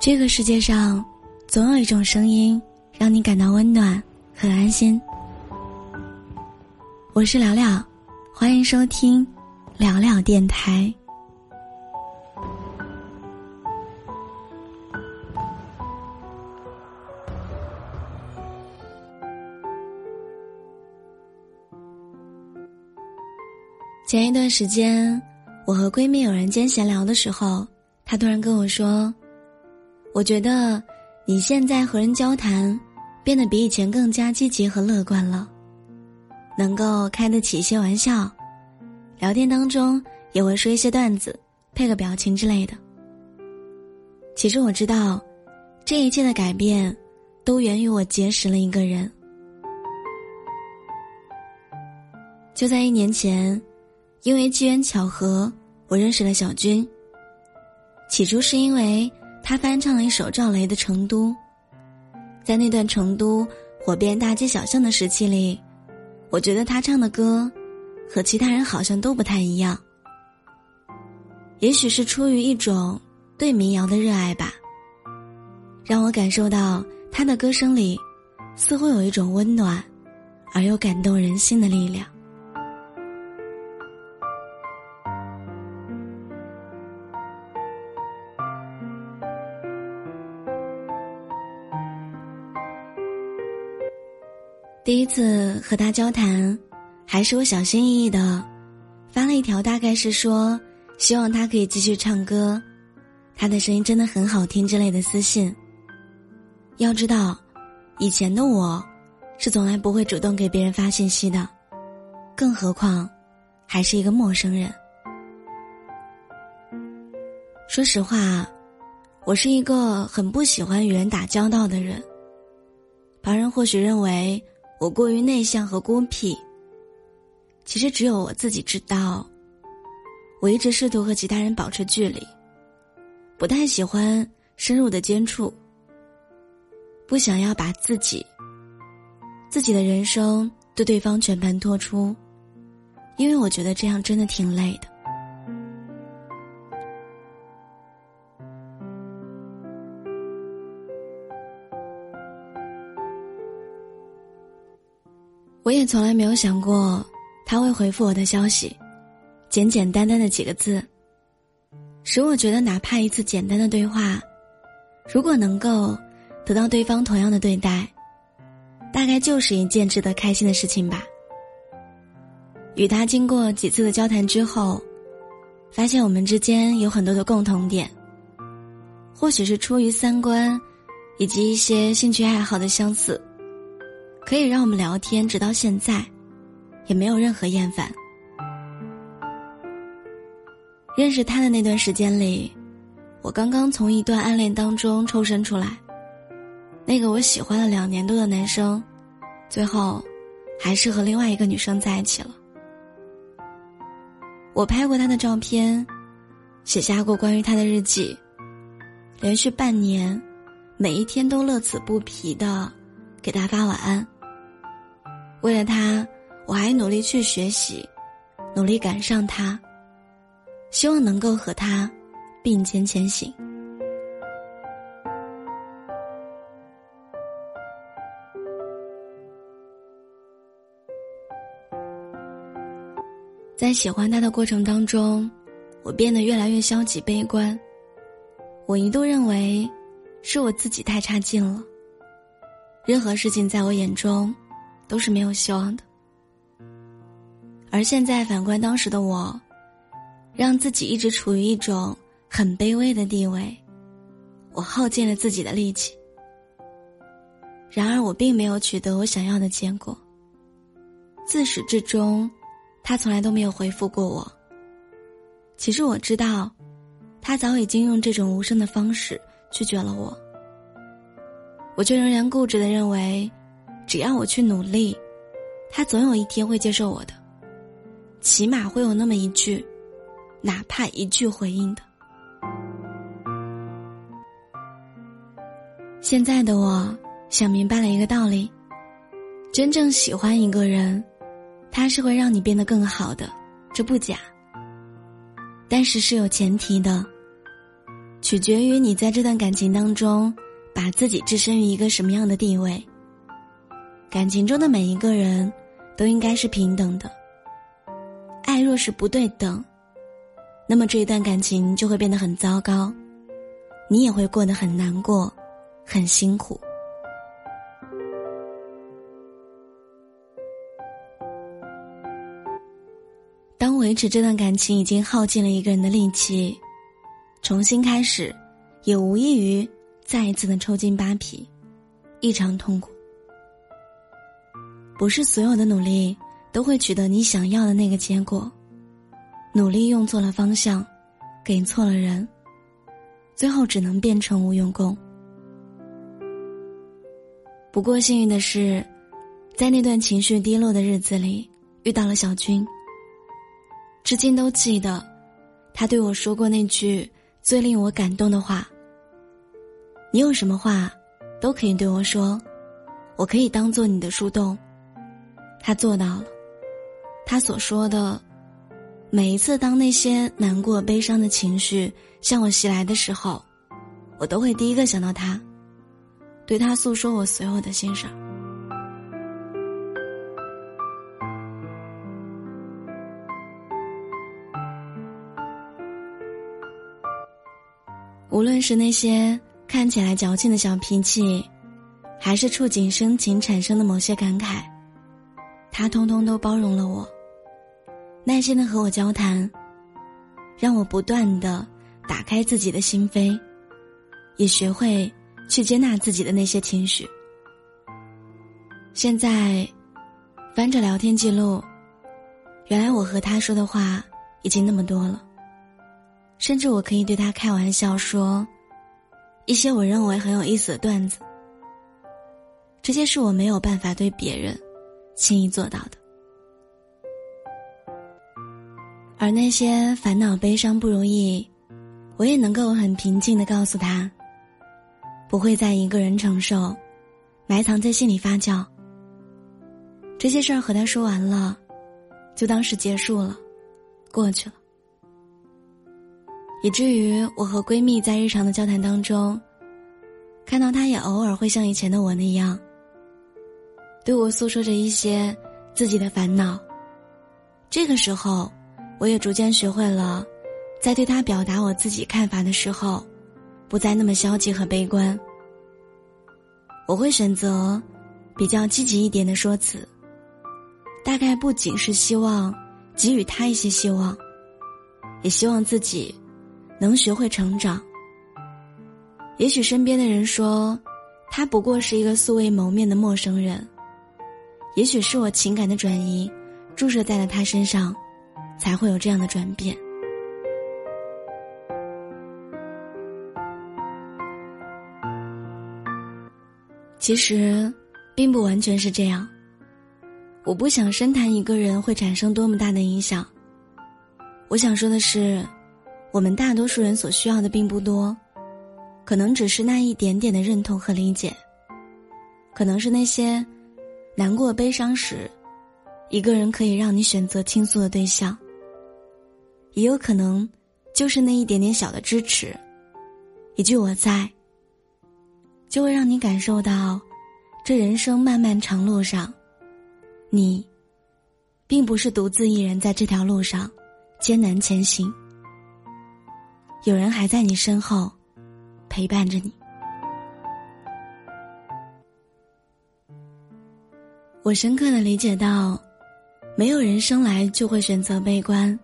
这个世界上，总有一种声音让你感到温暖和安心。我是聊聊，欢迎收听聊聊电台。前一段时间，我和闺蜜有人间闲聊的时候，她突然跟我说。我觉得你现在和人交谈，变得比以前更加积极和乐观了，能够开得起一些玩笑，聊天当中也会说一些段子，配个表情之类的。其实我知道，这一切的改变，都源于我结识了一个人。就在一年前，因为机缘巧合，我认识了小军。起初是因为。他翻唱了一首赵雷的《成都》，在那段成都火遍大街小巷的时期里，我觉得他唱的歌和其他人好像都不太一样。也许是出于一种对民谣的热爱吧，让我感受到他的歌声里似乎有一种温暖而又感动人心的力量。第一次和他交谈，还是我小心翼翼的发了一条，大概是说希望他可以继续唱歌，他的声音真的很好听之类的私信。要知道，以前的我是从来不会主动给别人发信息的，更何况还是一个陌生人。说实话，我是一个很不喜欢与人打交道的人。旁人或许认为。我过于内向和孤僻。其实只有我自己知道。我一直试图和其他人保持距离，不太喜欢深入的接触，不想要把自己、自己的人生对对方全盘托出，因为我觉得这样真的挺累的。我也从来没有想过他会回复我的消息，简简单单的几个字，使我觉得哪怕一次简单的对话，如果能够得到对方同样的对待，大概就是一件值得开心的事情吧。与他经过几次的交谈之后，发现我们之间有很多的共同点，或许是出于三观，以及一些兴趣爱好的相似。可以让我们聊天，直到现在，也没有任何厌烦。认识他的那段时间里，我刚刚从一段暗恋当中抽身出来。那个我喜欢了两年多的男生，最后还是和另外一个女生在一起了。我拍过他的照片，写下过关于他的日记，连续半年，每一天都乐此不疲的给他发晚安。为了他，我还努力去学习，努力赶上他，希望能够和他并肩前行。在喜欢他的过程当中，我变得越来越消极悲观。我一度认为，是我自己太差劲了。任何事情在我眼中。都是没有希望的。而现在反观当时的我，让自己一直处于一种很卑微的地位，我耗尽了自己的力气。然而我并没有取得我想要的结果。自始至终，他从来都没有回复过我。其实我知道，他早已经用这种无声的方式拒绝了我。我却仍然固执的认为。只要我去努力，他总有一天会接受我的，起码会有那么一句，哪怕一句回应的。现在的我想明白了一个道理：真正喜欢一个人，他是会让你变得更好的，这不假。但是是有前提的，取决于你在这段感情当中，把自己置身于一个什么样的地位。感情中的每一个人，都应该是平等的。爱若是不对等，那么这一段感情就会变得很糟糕，你也会过得很难过，很辛苦。当维持这段感情已经耗尽了一个人的力气，重新开始，也无异于再一次的抽筋扒皮，异常痛苦。不是所有的努力都会取得你想要的那个结果，努力用错了方向，给错了人，最后只能变成无用功。不过幸运的是，在那段情绪低落的日子里，遇到了小军。至今都记得，他对我说过那句最令我感动的话。你有什么话，都可以对我说，我可以当做你的树洞。他做到了，他所说的，每一次当那些难过、悲伤的情绪向我袭来的时候，我都会第一个想到他，对他诉说我所有的心事。无论是那些看起来矫情的小脾气，还是触景生情产生的某些感慨，他通通都包容了我，耐心的和我交谈，让我不断的打开自己的心扉，也学会去接纳自己的那些情绪。现在翻着聊天记录，原来我和他说的话已经那么多了。甚至我可以对他开玩笑说，一些我认为很有意思的段子。这些是我没有办法对别人轻易做到的。而那些烦恼、悲伤、不如意，我也能够很平静的告诉他，不会再一个人承受，埋藏在心里发酵。这些事儿和他说完了，就当是结束了，过去了。以至于我和闺蜜在日常的交谈当中，看到她也偶尔会像以前的我那样，对我诉说着一些自己的烦恼。这个时候，我也逐渐学会了，在对他表达我自己看法的时候，不再那么消极和悲观。我会选择比较积极一点的说辞，大概不仅是希望给予他一些希望，也希望自己。能学会成长。也许身边的人说，他不过是一个素未谋面的陌生人。也许是我情感的转移，注射在了他身上，才会有这样的转变。其实，并不完全是这样。我不想深谈一个人会产生多么大的影响。我想说的是。我们大多数人所需要的并不多，可能只是那一点点的认同和理解，可能是那些难过悲伤时，一个人可以让你选择倾诉的对象，也有可能就是那一点点小的支持，一句我在，就会让你感受到，这人生漫漫长路上，你，并不是独自一人在这条路上艰难前行。有人还在你身后，陪伴着你。我深刻的理解到，没有人生来就会选择悲观。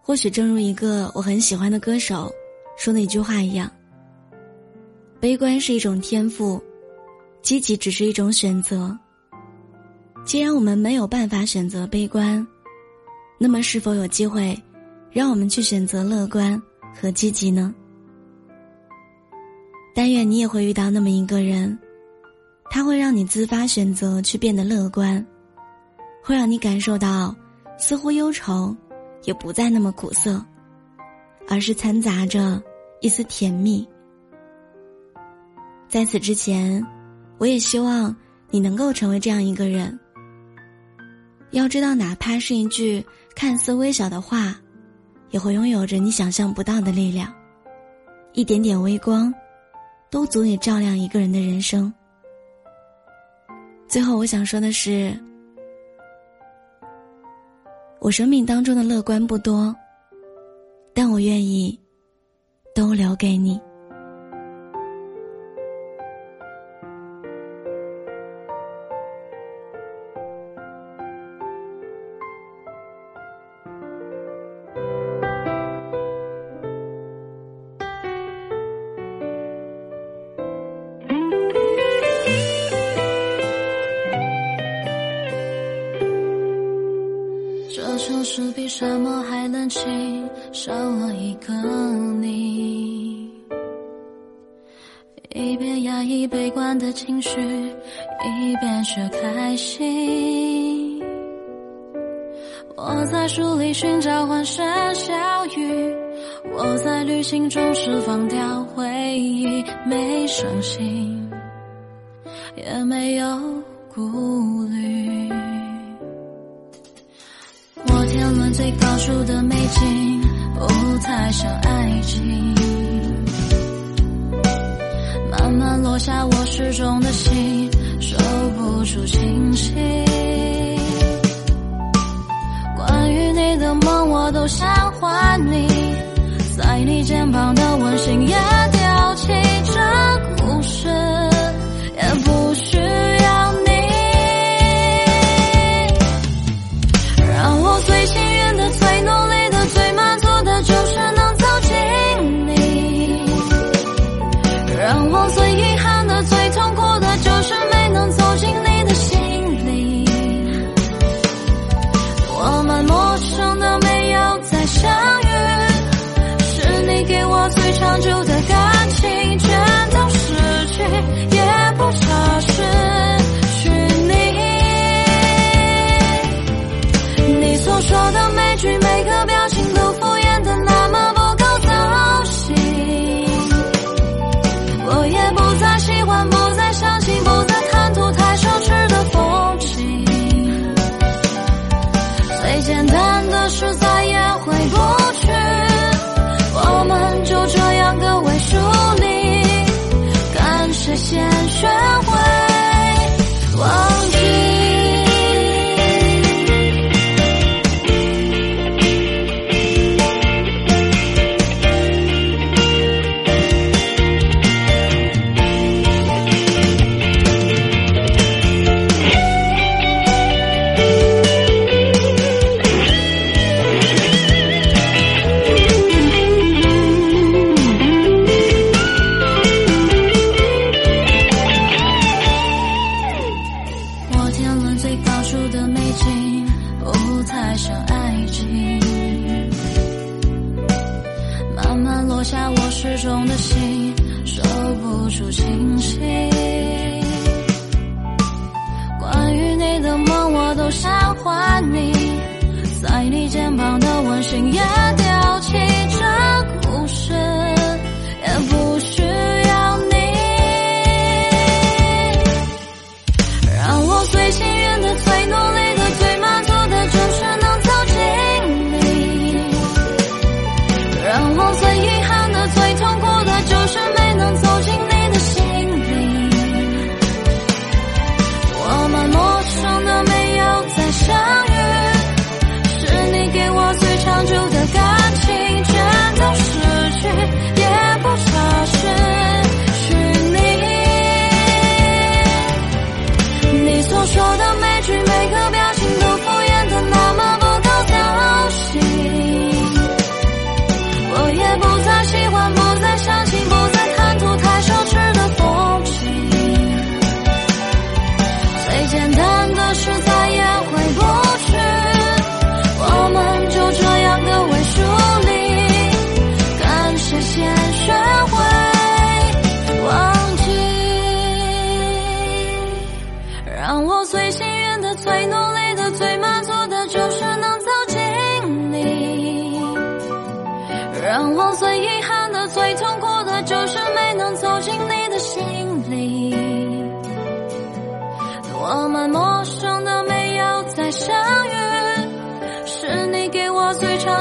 或许正如一个我很喜欢的歌手说的一句话一样：“悲观是一种天赋，积极只是一种选择。”既然我们没有办法选择悲观，那么是否有机会，让我们去选择乐观？和积极呢？但愿你也会遇到那么一个人，它会让你自发选择去变得乐观，会让你感受到，似乎忧愁也不再那么苦涩，而是掺杂着一丝甜蜜。在此之前，我也希望你能够成为这样一个人。要知道，哪怕是一句看似微小的话。也会拥有着你想象不到的力量，一点点微光，都足以照亮一个人的人生。最后，我想说的是，我生命当中的乐观不多，但我愿意都留给你。比什么还冷清，少了一个你。一边压抑悲观的情绪，一边却开心。我在书里寻找欢声笑语，我在旅行中释放掉回忆，没伤心，也没有顾虑。最高处的美景，不太像爱情。慢慢落下我失重的心，收不住清醒。关于你的梦，我都想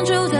住在。